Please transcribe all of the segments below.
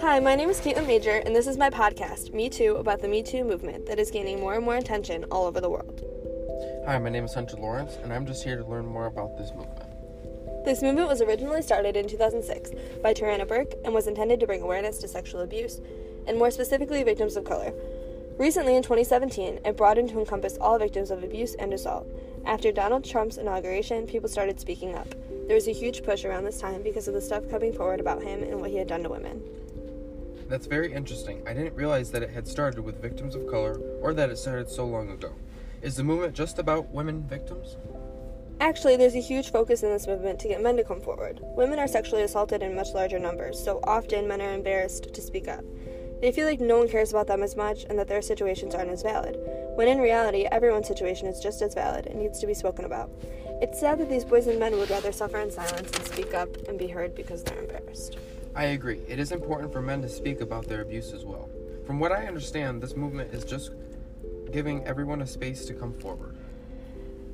Hi, my name is Caitlin Major, and this is my podcast, Me Too, about the Me Too movement that is gaining more and more attention all over the world. Hi, my name is Hunter Lawrence, and I'm just here to learn more about this movement. This movement was originally started in 2006 by Tarana Burke and was intended to bring awareness to sexual abuse, and more specifically, victims of color. Recently, in 2017, it broadened to encompass all victims of abuse and assault. After Donald Trump's inauguration, people started speaking up. There was a huge push around this time because of the stuff coming forward about him and what he had done to women. That's very interesting. I didn't realize that it had started with victims of color or that it started so long ago. Is the movement just about women victims? Actually, there's a huge focus in this movement to get men to come forward. Women are sexually assaulted in much larger numbers, so often men are embarrassed to speak up. They feel like no one cares about them as much and that their situations aren't as valid, when in reality, everyone's situation is just as valid and needs to be spoken about. It's sad that these boys and men would rather suffer in silence than speak up and be heard because they're embarrassed. I agree. It is important for men to speak about their abuse as well. From what I understand, this movement is just giving everyone a space to come forward.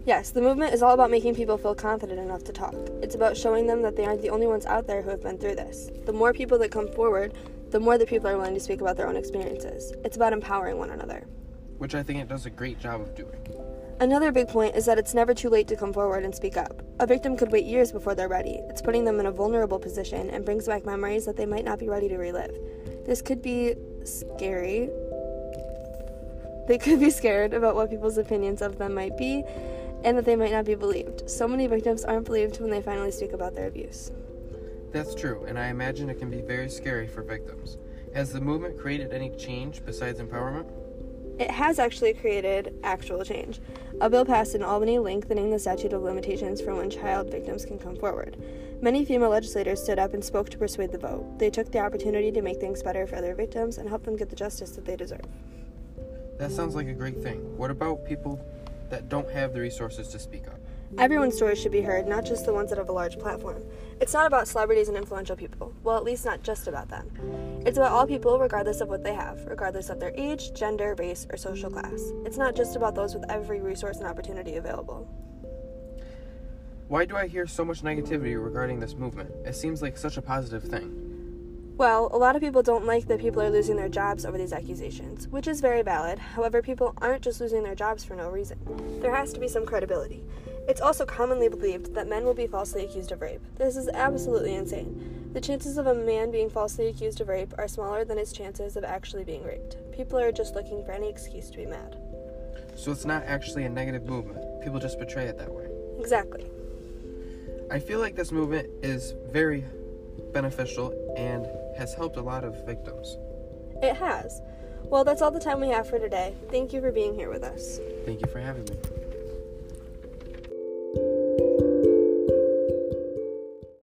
Yes, the movement is all about making people feel confident enough to talk. It's about showing them that they aren't the only ones out there who have been through this. The more people that come forward, the more the people are willing to speak about their own experiences. It's about empowering one another. Which I think it does a great job of doing. Another big point is that it's never too late to come forward and speak up. A victim could wait years before they're ready. It's putting them in a vulnerable position and brings back memories that they might not be ready to relive. This could be scary. They could be scared about what people's opinions of them might be and that they might not be believed. So many victims aren't believed when they finally speak about their abuse. That's true, and I imagine it can be very scary for victims. Has the movement created any change besides empowerment? It has actually created actual change. A bill passed in Albany lengthening the statute of limitations for when child victims can come forward. Many female legislators stood up and spoke to persuade the vote. They took the opportunity to make things better for other victims and help them get the justice that they deserve. That sounds like a great thing. What about people that don't have the resources to speak up? Everyone's stories should be heard, not just the ones that have a large platform. It's not about celebrities and influential people. Well, at least not just about them. It's about all people, regardless of what they have, regardless of their age, gender, race, or social class. It's not just about those with every resource and opportunity available. Why do I hear so much negativity regarding this movement? It seems like such a positive thing. Well, a lot of people don't like that people are losing their jobs over these accusations, which is very valid. However, people aren't just losing their jobs for no reason. There has to be some credibility. It's also commonly believed that men will be falsely accused of rape. This is absolutely insane. The chances of a man being falsely accused of rape are smaller than his chances of actually being raped. People are just looking for any excuse to be mad. So it's not actually a negative movement. People just portray it that way. Exactly. I feel like this movement is very beneficial and has helped a lot of victims. It has. Well, that's all the time we have for today. Thank you for being here with us. Thank you for having me.